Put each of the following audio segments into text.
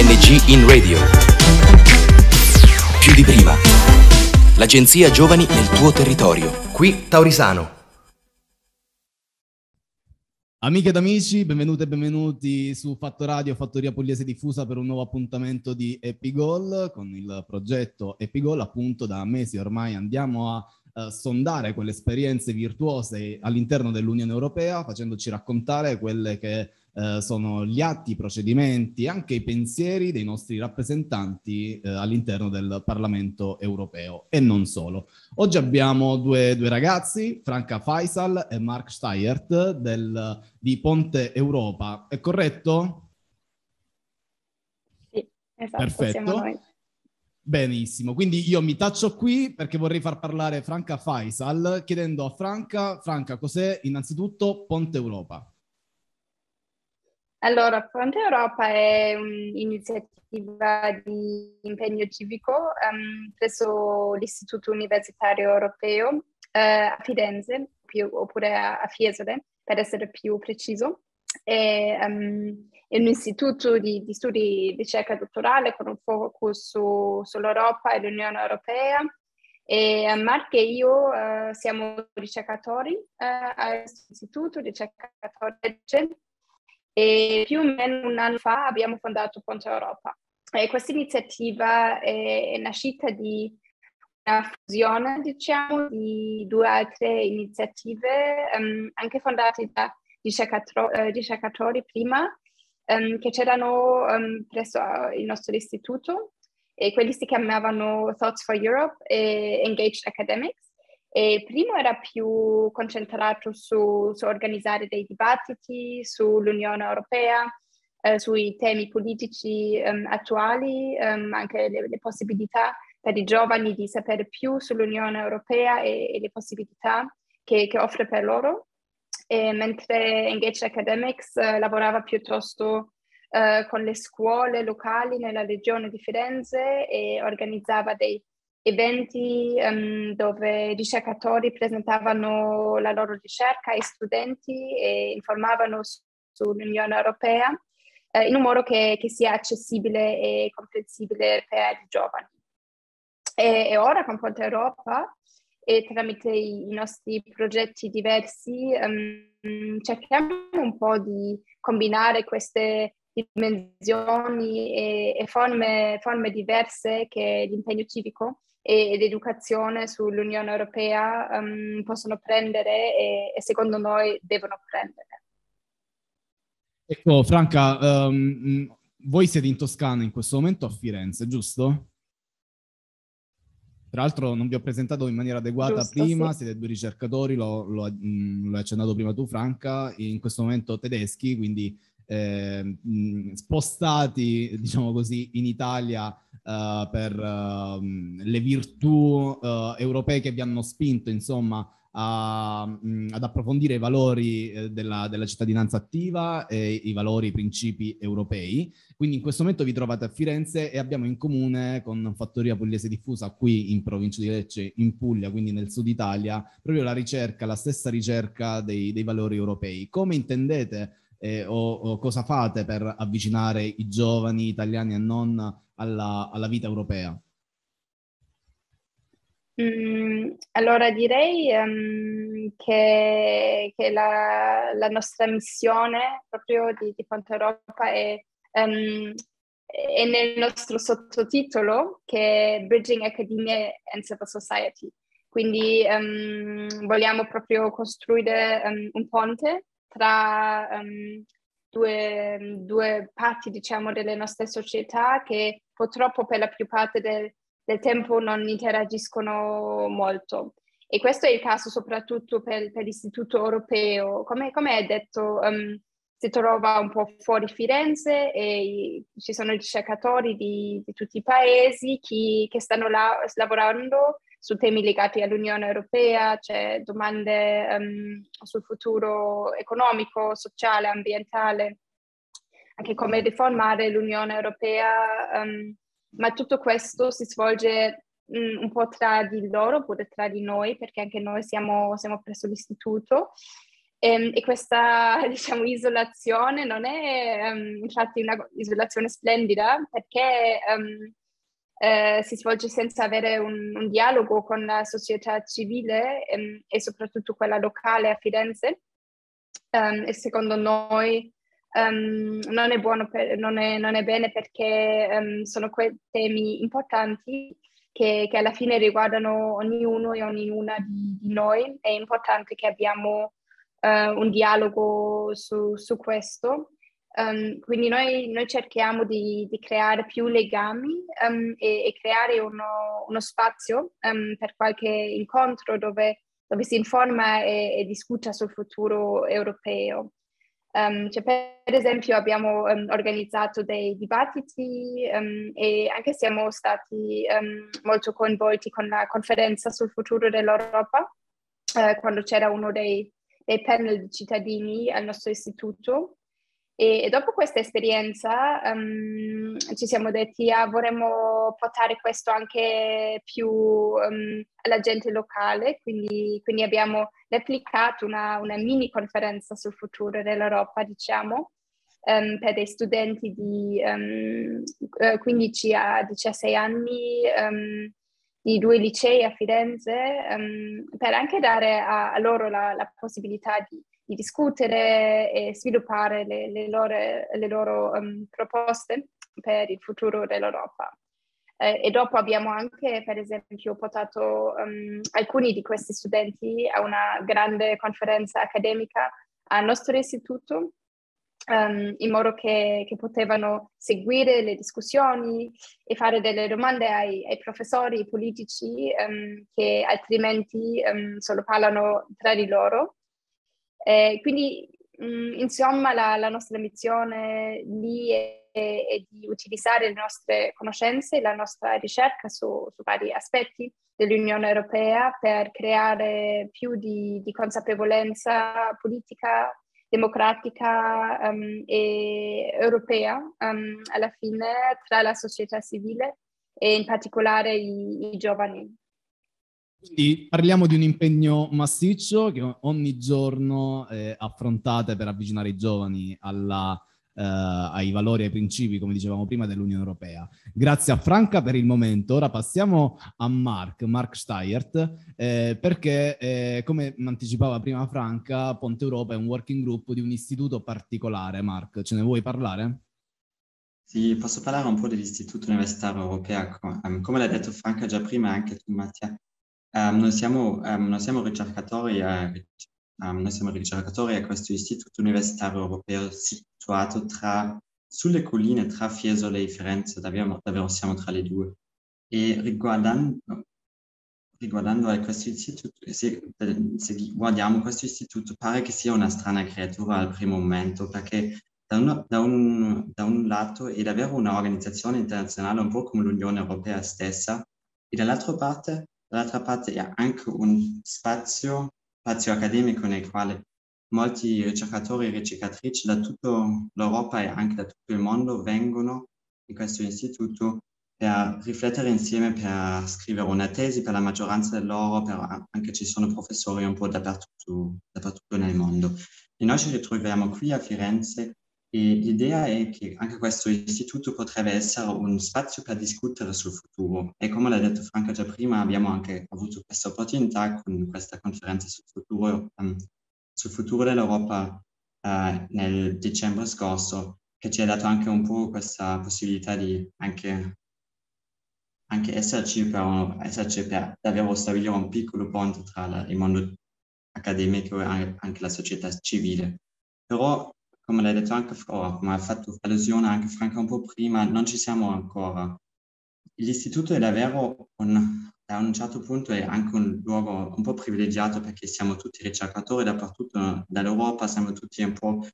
ANG in radio. Più di prima. L'agenzia Giovani nel tuo territorio. Qui Taurisano. Amiche ed amici, benvenute e benvenuti su Fatto Radio, Fattoria Pugliese Diffusa per un nuovo appuntamento di Epigol con il progetto Epigol. Appunto da mesi ormai andiamo a eh, sondare quelle esperienze virtuose all'interno dell'Unione Europea facendoci raccontare quelle che eh, sono gli atti, i procedimenti, anche i pensieri dei nostri rappresentanti eh, all'interno del Parlamento europeo e non solo. Oggi abbiamo due, due ragazzi, Franca Faisal e Mark Steyert del, di Ponte Europa. È corretto? Sì, esatto, Perfetto. Benissimo, quindi io mi taccio qui perché vorrei far parlare Franca Faisal chiedendo a Franca, Franca, cos'è innanzitutto Ponte Europa? Allora, Fronte Europa è un'iniziativa di impegno civico um, presso l'Istituto Universitario Europeo uh, a Firenze, più, oppure a, a, Fiesole, per essere più preciso. È, um, è un istituto di, di, studi di ricerca dottorale con un focus su, sull'Europa e l'Unione Europea. E Mark e io uh, siamo ricercatori uh, a questo istituto, ricercatori e più o meno un anno fa abbiamo fondato Ponte Europa. E questa iniziativa è, nascita di una fusione, diciamo, di due altre iniziative, um, anche fondate da ricercatori, uh, ricercatori prima, um, che c'erano um, presso il nostro istituto, e quelli si chiamavano Thoughts for Europe e Engaged Academics. E primo era più concentrato su, su organizzare dei dibattiti sull'Unione Europea, eh, sui temi politici um, attuali, um, anche le, le, possibilità per i giovani di sapere più sull'Unione Europea e, e le possibilità che, che, offre per loro. E mentre Engage Academics uh, lavorava piuttosto uh, con le scuole locali nella regione di Firenze e organizzava dei eventi um, dove ricercatori presentavano la loro ricerca ai studenti e informavano su, sull'Unione Europea eh, in un modo che, che, sia accessibile e comprensibile per i giovani. E, e ora con Ponte Europa e tramite i, i nostri progetti diversi um, cerchiamo un po' di combinare queste dimensioni e, e forme, forme, diverse che l'impegno civico ed educazione sull'Unione Europea um, possono prendere e, e, secondo noi devono prendere. Ecco, Franca, um, voi siete in Toscana in questo momento a Firenze, giusto? Tra l'altro non vi ho presentato in maniera adeguata Giusto, prima, sì. siete due ricercatori, lo, lo, lo, hai accennato prima tu Franca, in questo momento tedeschi, quindi eh, spostati, diciamo così, in Italia uh, per uh, le virtù uh, europee che vi hanno spinto, insomma, a, mh, ad approfondire i valori eh, della, della, cittadinanza attiva e i valori, i principi europei. Quindi in questo momento vi trovate a Firenze e abbiamo in comune con Fattoria Pugliese Diffusa qui in provincia di Lecce, in Puglia, quindi nel sud Italia, proprio la ricerca, la stessa ricerca dei, dei valori europei. Come intendete eh, o, o, cosa fate per avvicinare i giovani italiani e non alla, alla vita europea? Mm, allora direi um, che, che la, la, nostra missione proprio di, di Ponte Europa è, um, è, nel nostro sottotitolo che è Bridging Academia and Civil Society. Quindi um, vogliamo proprio costruire un ponte tra um, due, due, parti, diciamo, delle nostre società che purtroppo per la più parte del, del tempo non interagiscono molto. E questo è il caso soprattutto per, per l'Istituto Europeo. Come, come hai detto, um, si trova un po' fuori Firenze e ci sono ricercatori di, di tutti i paesi chi, che stanno là, lavorando su temi legati all'Unione Europea, c'è domande um, sul futuro economico, sociale, ambientale, anche come riformare l'Unione Europea, um, ma tutto questo si svolge um, un po' tra di loro oppure tra di noi, perché anche noi siamo, siamo presso l'istituto. Ehm, e questa diciamo, isolazione non è um, infatti una isolazione splendida perché um, eh, si svolge senza avere un, un, dialogo con la società civile um, e soprattutto quella locale a Firenze. e secondo noi non è, per, non, è, non, è buono perché sono quei temi importanti che, che, alla fine riguardano ognuno e ognuna di, di noi. È importante che abbiamo uh, un dialogo su, su questo. Um, quindi noi, noi cerchiamo di, di, creare più legami um, e, e, creare uno, uno spazio um, per qualche incontro dove, dove si informa e, e, discute sul futuro europeo. Cioè per esempio abbiamo organizzato dei dibattiti e anche siamo stati molto coinvolti con la conferenza sul futuro dell'Europa, uh, quando c'era uno dei dei panel di cittadini al nostro istituto. E, dopo questa esperienza um, ci siamo detti, ah, vorremmo portare questo anche più um, alla gente locale, quindi, quindi abbiamo replicato una, una, mini conferenza sul futuro dell'Europa, diciamo, um, per dei studenti di 15 a 16 anni di due licei a Firenze per anche dare a, a loro la, la possibilità di, di, discutere e sviluppare le, le loro, le loro um, proposte per il futuro dell'Europa. Eh, e dopo abbiamo anche, per esempio, portato um, alcuni di questi studenti a una grande conferenza accademica al nostro istituto um, in modo che, che, potevano seguire le discussioni e fare delle domande ai, ai professori politici um, che altrimenti solo parlano tra di loro. Eh, quindi, mm, insomma, la, la, nostra missione lì è, è, è, di utilizzare le nostre conoscenze, la nostra ricerca su, su vari aspetti dell'Unione Europea per creare più di, di consapevolezza politica democratica um, e europea um, alla fine tra la società civile e in particolare i, i giovani. Quindi parliamo di un impegno massiccio che ogni giorno eh, affrontate per avvicinare i giovani alla eh, ai valori e ai principi, come dicevamo prima, dell'Unione Europea. Grazie a Franca per il momento. Ora passiamo a Mark, Mark Steyert, eh, perché eh, come anticipava prima Franca, Ponte Europa è un working group di un istituto particolare. Mark, ce ne vuoi parlare? Sì, posso parlare un po' dell'Istituto Universitario Europeo. Come l'ha detto Franca già prima, anche tu Mattia, um, noi, siamo, um, noi siamo ricercatori, uh, noi siamo ricercatori a questo Istituto Universitario Europeo situato tra, sulle colline tra Fiesole e Firenze, davvero, davvero siamo tra le due. E riguardando, riguardando questo istituto, se, se, guardiamo questo istituto, pare che sia una strana creatura al primo momento, perché da, una, da, un, da un, lato è davvero un'organizzazione internazionale, un po' come l'Unione Europea stessa, e dall'altra parte, dall'altra parte è anche un spazio, spazio accademico nel quale molti ricercatori e ricercatrici da tutta l'Europa e anche da tutto il mondo vengono in questo istituto per riflettere insieme, per scrivere una tesi per la maggioranza di loro, per, anche ci sono professori un po' dappertutto, dappertutto nel mondo. E noi ci ritroviamo qui a Firenze e l'idea è che anche questo istituto potrebbe essere un spazio per discutere sul futuro. E come l'ha detto Franca già prima, abbiamo anche avuto questa opportunità con questa conferenza sul futuro um, sul futuro dell'Europa eh, nel dicembre scorso, che ci ha dato anche un po' questa possibilità di anche, anche esserci, per, esserci per davvero stabilire un piccolo ponte tra la, il mondo accademico e anche la società civile. Però, come l'hai detto anche, oh, come ha fatto allusione anche Franca un po' prima, non ci siamo ancora. L'istituto è davvero un, da un certo punto è anche un luogo un po' privilegiato perché siamo tutti ricercatori dappertutto dall'Europa, siamo tutti un po',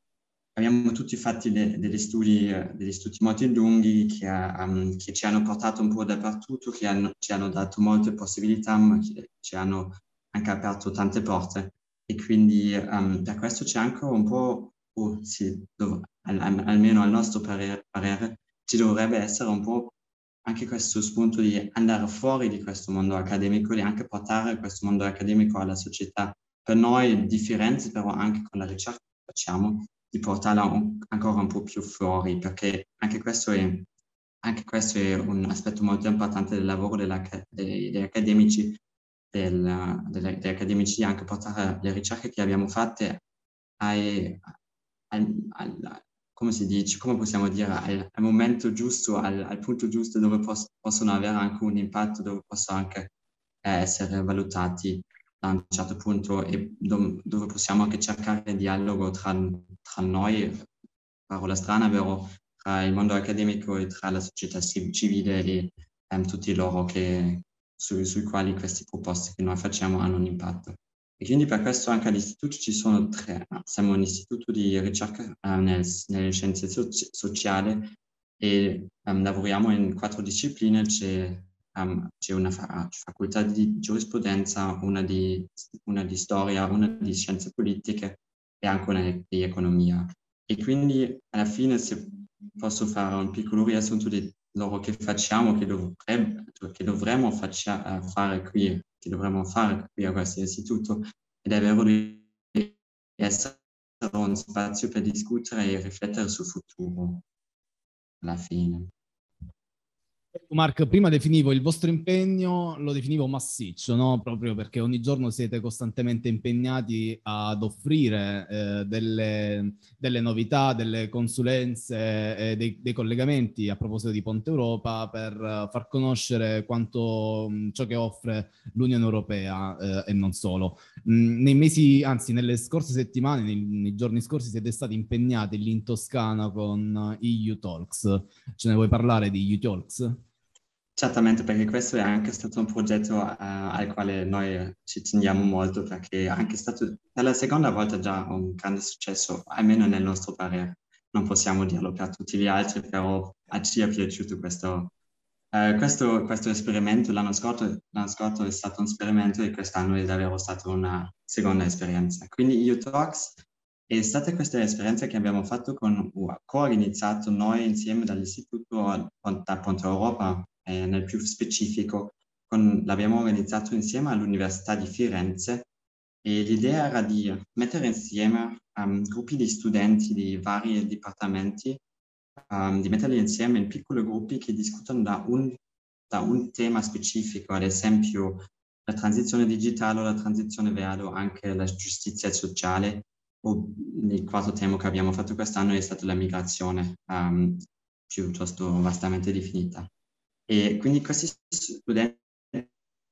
abbiamo tutti fatto de, degli, studi, degli studi molto lunghi che, um, che, ci hanno portato un po' dappertutto, che hanno, ci hanno dato molte possibilità, ma che ci hanno anche aperto tante porte. E quindi um, per questo c'è anche un po', sì, dov- al, almeno al nostro parere, parere, ci dovrebbe essere un po' anche questo spunto di andare fuori di questo mondo accademico, di anche portare questo mondo accademico alla società. Per noi differenze, però anche con la ricerca che facciamo, di portarla un, ancora un po' più fuori, perché anche questo è, anche questo è un aspetto molto importante del lavoro degli, degli accademici, del, degli accademici, anche portare le ricerche che abbiamo fatte ai, al, al, come si dice, come possiamo dire, al, al momento giusto, al, punto giusto dove pos, possono avere anche un impatto, dove possono anche eh, essere valutati da un certo punto e dove, dove possiamo anche cercare dialogo tra, tra noi, parola strana, vero, tra il mondo accademico e tra la società civile e um, tutti loro che, su, sui quali queste proposte che noi facciamo hanno un impatto. E quindi per questo anche all'istituto ci sono tre, siamo un istituto di ricerca eh, nel, nelle scienze so- sociali e um, lavoriamo in quattro discipline, c'è, um, c'è una fa- facoltà di giurisprudenza, una di, una di, storia, una di scienze politiche e anche una di economia. E quindi alla fine se posso fare un piccolo riassunto di loro che facciamo, che, dovrebbe, che dovremmo faccia, fare qui che dovremmo fare qui a questo istituto ed è vero di essere un spazio per discutere e riflettere sul futuro alla fine. Mark, prima definivo il vostro impegno, lo definivo massiccio, no? proprio perché ogni giorno siete costantemente impegnati ad offrire eh, delle, delle, novità, delle consulenze, eh, dei, dei, collegamenti a proposito di Ponte Europa per uh, far conoscere quanto mh, ciò che offre l'Unione Europea eh, e non solo. Mh, nei mesi, anzi nelle scorse settimane, nei, nei, giorni scorsi siete stati impegnati lì in Toscana con EU Talks. Ce ne vuoi parlare di EU Talks? Certamente, perché questo è anche stato un progetto uh, al quale noi ci teniamo molto, perché è anche stato per la seconda volta già un grande successo, almeno nel nostro parere. Non possiamo dirlo per tutti gli altri, però ci è piaciuto questo, uh, questo, questo esperimento. L'anno scorso, l'anno scorso, è stato un esperimento e quest'anno è davvero stata una seconda esperienza. Quindi EU Talks è stata questa esperienza che abbiamo fatto con, co-iniziato noi insieme dall'Istituto da Ponte Europa eh, nel più specifico con, l'abbiamo organizzato insieme all'Università di Firenze e l'idea era di mettere insieme um, gruppi di studenti di vari dipartimenti, um, di metterli insieme in piccoli gruppi che discutono da un, da un tema specifico, ad esempio la transizione digitale o la transizione verde o anche la giustizia sociale o il quarto tema che abbiamo fatto quest'anno è stata la migrazione um, piuttosto vastamente definita. E quindi questi studenti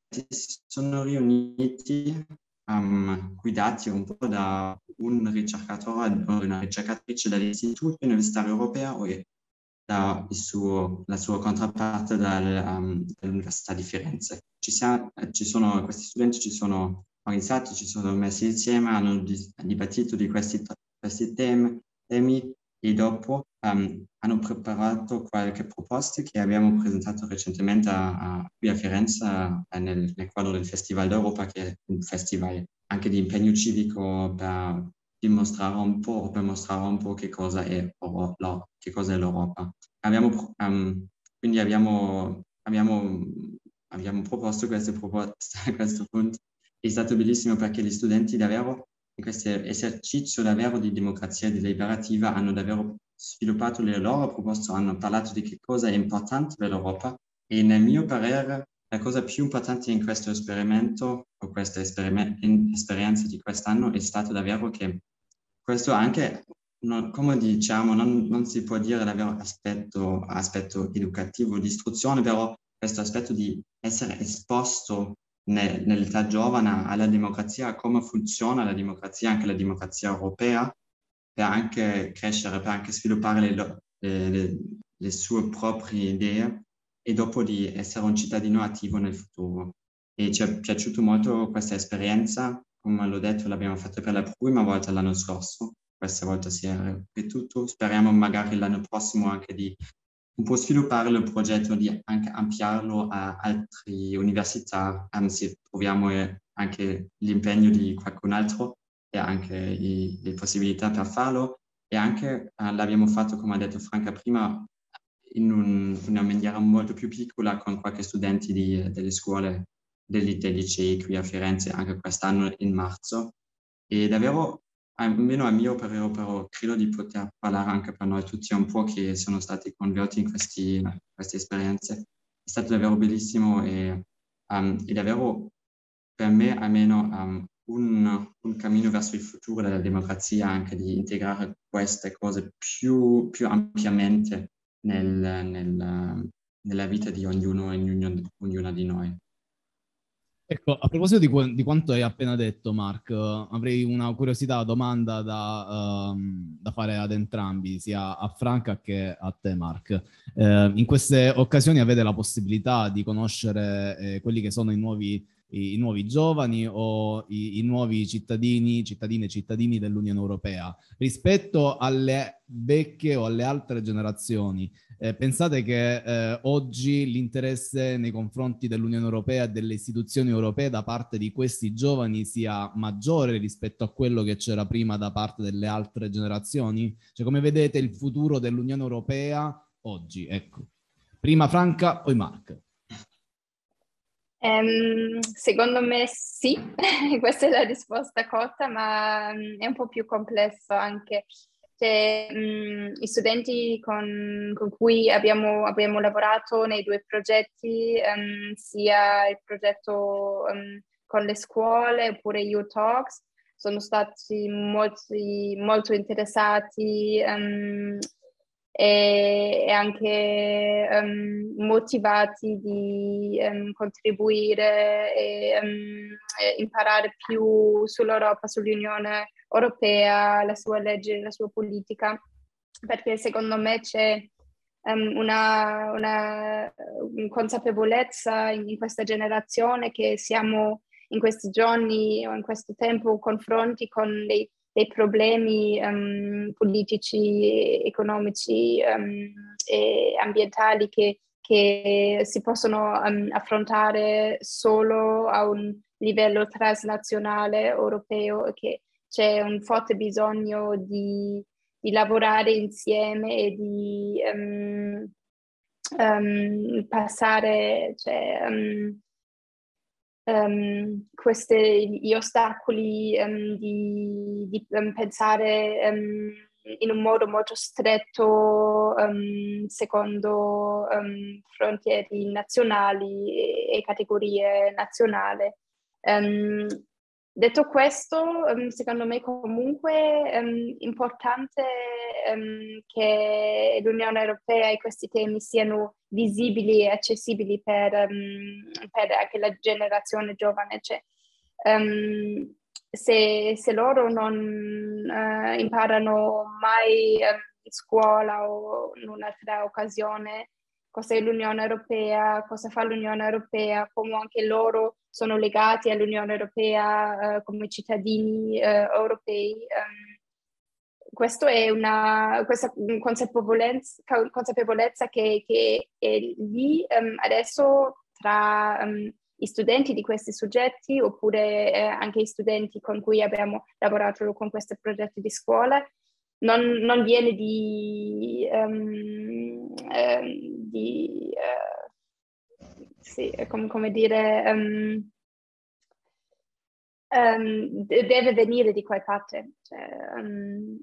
si sono riuniti um, guidati un po' da un ricercatore o una ricercatrice dall'Istituto Universitario Europeo e da suo, la sua controparte dal, um, dall'Università di Firenze. Ci, siamo, ci sono, questi studenti ci sono organizzati, ci sono messi insieme, hanno dibattuto di questi, questi temi, temi e dopo um, hanno preparato qualche proposte che abbiamo presentato recentemente a, a, qui a Firenze a, nel, nel, quadro del Festival d'Europa, che è un festival anche di impegno civico per dimostrare un po', per mostrare un po' che cosa è, che cosa è l'Europa. Abbiamo, um, quindi abbiamo, abbiamo, abbiamo proposto queste proposte a questo punto. È stato bellissimo perché gli studenti davvero in questo esercizio davvero di democrazia deliberativa hanno davvero sviluppato le loro proposte, hanno parlato di che cosa è importante per l'Europa e nel mio parere la cosa più importante in questo esperimento o questa esperienza di quest'anno è stato davvero che questo anche, non, come diciamo, non, non, si può dire davvero aspetto, aspetto educativo di istruzione, però questo aspetto di essere esposto nell'età giovane alla democrazia, come funziona la democrazia, anche la democrazia europea, per anche crescere, per anche sviluppare le, le, le sue proprie idee e dopo di essere un cittadino attivo nel futuro. E ci è piaciuta molto questa esperienza, come l'ho detto l'abbiamo fatta per la prima volta l'anno scorso, questa volta si è ripetuto, speriamo magari l'anno prossimo anche di un po' sviluppare il progetto di anche ampliarlo a altre università, anzi proviamo anche l'impegno di qualcun altro e anche i, le possibilità per farlo e anche eh, l'abbiamo fatto, come ha detto Franca prima, in un, una maniera molto più piccola con qualche studente di, delle scuole degli, dei licei qui a Firenze anche quest'anno in marzo E davvero, almeno a mio parere, però, credo di poter parlare anche per noi tutti un po' che sono stati coinvolti in questi, queste esperienze. È stato davvero bellissimo e, um, e davvero per me almeno um, un, un, cammino verso il futuro della democrazia, anche di integrare queste cose più, più ampiamente nel, nel, nella vita di ognuno e ognuno, ognuna di noi. Ecco, a proposito di, di, quanto hai appena detto, Mark, avrei una curiosità, domanda da, um, da, fare ad entrambi, sia a Franca che a te, Mark. Eh, in queste occasioni avete la possibilità di conoscere eh, quelli che sono i nuovi i, i nuovi giovani o i, i, nuovi cittadini, cittadine e cittadini dell'Unione Europea. Rispetto alle vecchie o alle altre generazioni, eh, pensate che eh, oggi l'interesse nei confronti dell'Unione Europea e delle istituzioni europee da parte di questi giovani sia maggiore rispetto a quello che c'era prima da parte delle altre generazioni? Cioè come vedete il futuro dell'Unione Europea oggi? Ecco. Prima Franca, poi Mark. Um, secondo me sì, questa è la risposta corta, ma um, è un po' più complesso anche. Cioè, um, I studenti con, con cui abbiamo, abbiamo, lavorato nei due progetti, sia il progetto con le scuole oppure Youth Talks, sono stati molti, molto interessati e, anche um, motivati di um, contribuire e um, imparare più sull'Europa, sull'Unione Europea, la sua legge, la sua politica, perché secondo me c'è una, una, consapevolezza in, questa generazione che siamo in questi giorni o in questo tempo confronti con dei dei problemi um, politici, economici um, e ambientali che, che si possono um, affrontare solo a un livello transnazionale europeo, che c'è un forte bisogno di, di lavorare insieme e di passare, cioè, um, questi, gli ostacoli um, di, di um, pensare in un modo molto stretto secondo frontiere nazionali e, e categorie nazionali. Detto questo, ehm, secondo me comunque è ehm, importante ehm, che l'Unione Europea e questi temi siano visibili e accessibili per, per anche la generazione giovane. Cioè, se, se, loro non uh, imparano mai um, in scuola o in un'altra occasione cosa è l'Unione Europea, cosa fa l'Unione Europea, come anche loro sono legati all'Unione Europea eh, come cittadini eh, europei. Um, è una questa consapevolezza, consapevolezza che, che, è lì um, adesso tra um, i studenti di questi soggetti oppure eh, anche i studenti con cui abbiamo lavorato con questi progetti di scuola non, non viene di, um, um, di uh, sì, come, come dire, um, deve venire di qualche parte. Cioè,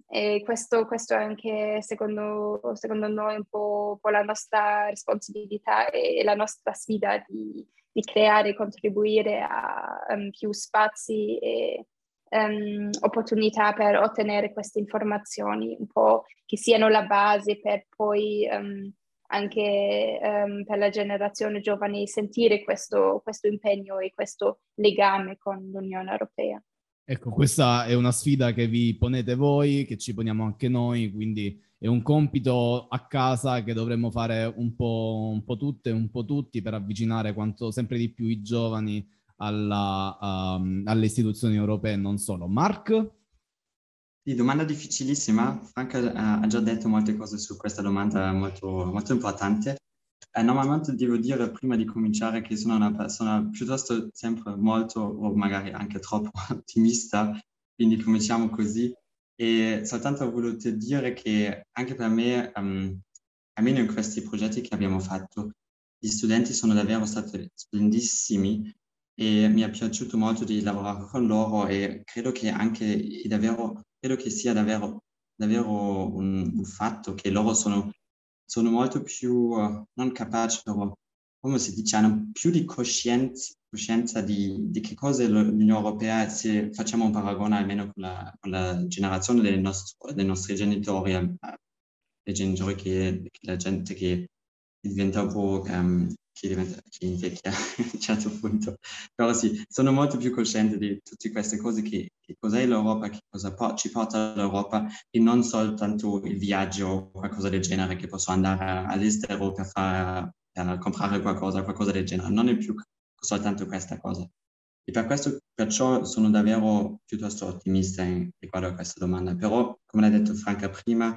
e questo, questo, è anche, secondo, secondo noi, un po', un po', la nostra responsabilità e la nostra sfida di, di creare e contribuire a più spazi e um, opportunità per ottenere queste informazioni, un po' che siano la base per poi um, anche um, per la generazione giovane sentire questo, questo impegno e questo legame con l'Unione Europea. Ecco, questa è una sfida che vi ponete voi, che ci poniamo anche noi, quindi è un compito a casa che dovremmo fare un po', un po tutte, un po' tutti per avvicinare quanto sempre di più i giovani alla, um, alle istituzioni europee, non solo. Mark? Sì, domanda difficilissima. Franca ha già detto molte cose su questa domanda molto, molto importante. Eh, normalmente devo dire prima di cominciare che sono una persona piuttosto sempre molto, o magari anche troppo ottimista, quindi cominciamo così. E soltanto ho voluto dire che anche per me, um, almeno in questi progetti che abbiamo fatto, gli studenti sono davvero stati splendissimi e mi è piaciuto molto di lavorare con loro e credo che anche davvero, credo che sia davvero, davvero un, un fatto che loro sono, sono molto più uh, non capaci, però, come si dice, hanno più di coscienza, coscienza di, di, che cosa è l'Unione Europea se facciamo un paragone almeno con la, con la generazione dei nostri, dei nostri genitori, eh, genitori che la gente che diventa un po' um, che, diventa, che invecchia a un certo punto. Però sì, sono molto più cosciente di tutte queste cose, che, che cos'è l'Europa, che cosa po- ci porta l'Europa e non soltanto il viaggio o qualcosa del genere che posso andare all'estero per, fare, per comprare qualcosa, qualcosa del genere. Non è più soltanto questa cosa. E per questo, perciò sono davvero piuttosto ottimista in, riguardo a questa domanda. Però, come l'ha detto Franca prima,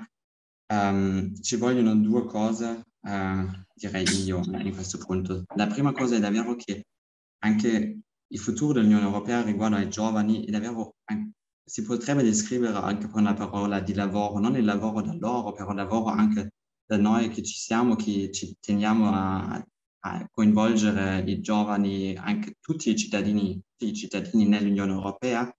um, ci vogliono due cose uh, direi io in questo punto. La prima cosa è davvero che anche il futuro dell'Unione Europea riguardo ai giovani è davvero, si potrebbe descrivere anche con la parola di lavoro, non il lavoro da loro, però il lavoro anche da noi che ci siamo, che ci teniamo a, a coinvolgere i giovani, anche tutti i cittadini, tutti i cittadini nell'Unione Europea,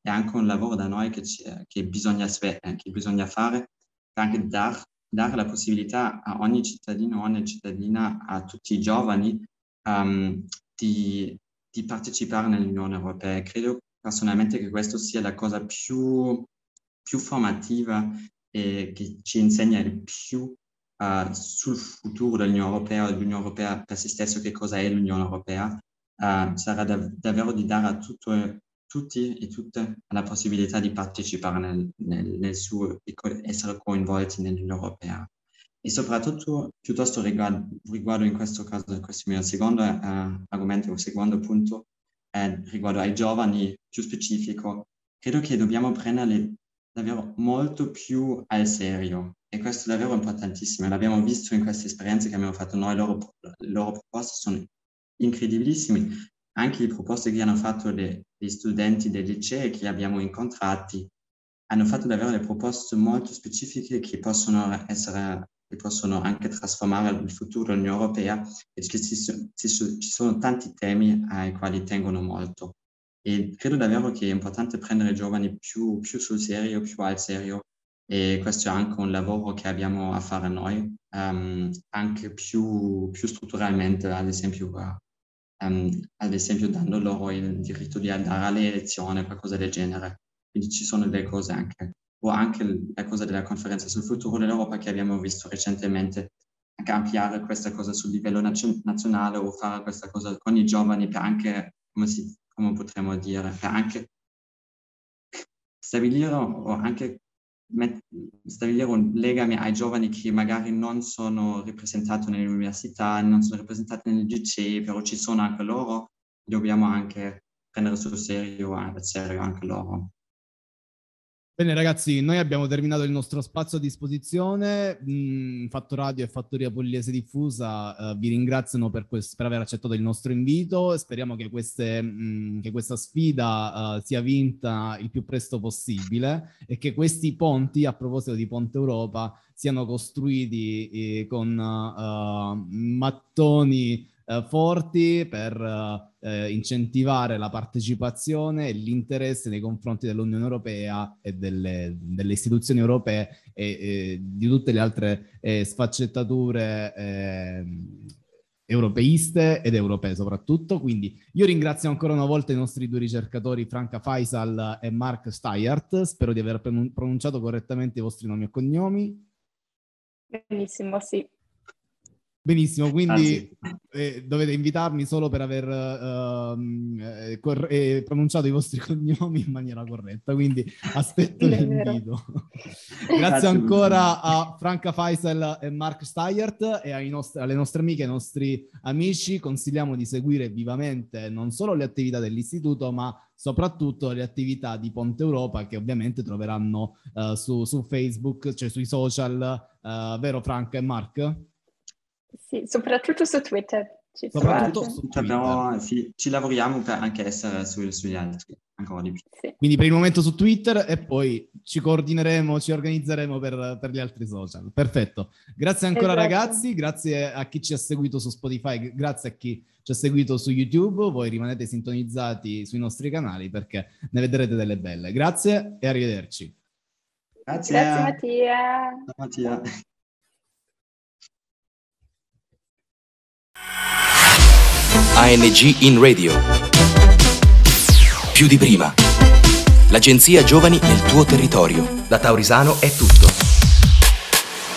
è anche un lavoro da noi che, ci, che, bisogna, che bisogna fare, anche dar dare la possibilità a ogni cittadino, ogni cittadina, a tutti i giovani um, di, di, partecipare nell'Unione Europea. Credo personalmente che questa sia la cosa più, più formativa e che ci insegna di più uh, sul futuro dell'Unione Europea, dell'Unione Europea per se stesso, che cosa è l'Unione Europea. Uh, sarà da, davvero di dare a tutto, tutti e tutte la possibilità di partecipare nel, nel, nel suo, di essere coinvolti nell'Unione Europea. E soprattutto, piuttosto riguardo, riguardo in questo caso, questo mio secondo uh, argomento, secondo punto, eh, riguardo ai giovani più specifico, credo che dobbiamo prenderli davvero molto più al serio. E questo è davvero importantissimo. L'abbiamo visto in queste esperienze che abbiamo fatto noi, loro, loro proposte sono incredibilissime anche le proposte che hanno fatto le, gli studenti dei licei che abbiamo incontrati hanno fatto davvero delle proposte molto specifiche che possono essere che possono anche trasformare il futuro dell'Unione Europea e ci, ci sono tanti temi ai quali tengono molto. E credo davvero che è importante prendere i giovani più, più sul serio, più al serio, e questo è anche un lavoro che abbiamo a fare noi, um, anche più, più strutturalmente, ad esempio um, ad esempio dando loro il diritto di andare alle elezioni, qualcosa del genere. Quindi ci sono delle cose anche, o anche la cosa della conferenza sul futuro dell'Europa che abbiamo visto recentemente, anche ampliare questa cosa sul livello nazionale o fare questa cosa con i giovani per anche, come, si, come potremmo dire, per anche stabilire o anche stabilire un legame ai giovani che magari non sono rappresentati nelle università, non sono rappresentati nel GC, però ci sono anche loro, dobbiamo anche prendere sul serio, serio anche loro. Bene ragazzi, noi abbiamo terminato il nostro spazio a disposizione, mm, Fatto Radio e Fattoria Pugliese Diffusa uh, vi ringraziano per, quest- per, aver accettato il nostro invito, speriamo che, queste, mh, mm, che questa sfida uh, sia vinta il più presto possibile e che questi ponti, a proposito di Ponte Europa, siano costruiti eh, con uh, mattoni eh, forti per eh, incentivare la partecipazione e l'interesse nei confronti dell'Unione Europea e delle, delle istituzioni europee e, e, di tutte le altre eh, sfaccettature ehm, europeiste ed europee soprattutto. Quindi io ringrazio ancora una volta i nostri due ricercatori Franca Faisal e Mark Steyert. Spero di aver pronunciato correttamente i vostri nomi e cognomi. Benissimo, sì. Benissimo, quindi eh, dovete invitarmi solo per aver uh, cor- eh, pronunciato i vostri cognomi in maniera corretta, quindi aspetto l'invito. Grazie, Grazie ancora a Franca Faisal e Mark Steyert e nostri, alle nostre amiche e ai nostri amici. Consigliamo di seguire vivamente non solo le attività dell'istituto, ma soprattutto le attività di Ponte Europa che ovviamente troveranno uh, su, su, Facebook, cioè sui social, uh, vero Franca e Mark? Sì, soprattutto su Twitter. Ci Soprattutto su Ci, Twitter. abbiamo- sì, ci lavoriamo per anche essere su- sugli altri, ancora di più. Sì. Quindi per il momento su Twitter e poi ci coordineremo, ci organizzeremo per, per gli altri social. Perfetto. Grazie ancora Esatto. ragazzi, grazie a chi ci ha seguito su Spotify, grazie a chi ci ha seguito su YouTube. Voi rimanete sintonizzati sui nostri canali perché ne vedrete delle belle. Grazie e arrivederci. Grazie. Grazie Mattia. Ciao, Mattia. ANG in radio. Più di prima. L'agenzia Giovani nel tuo territorio. Da Taurisano è tutto.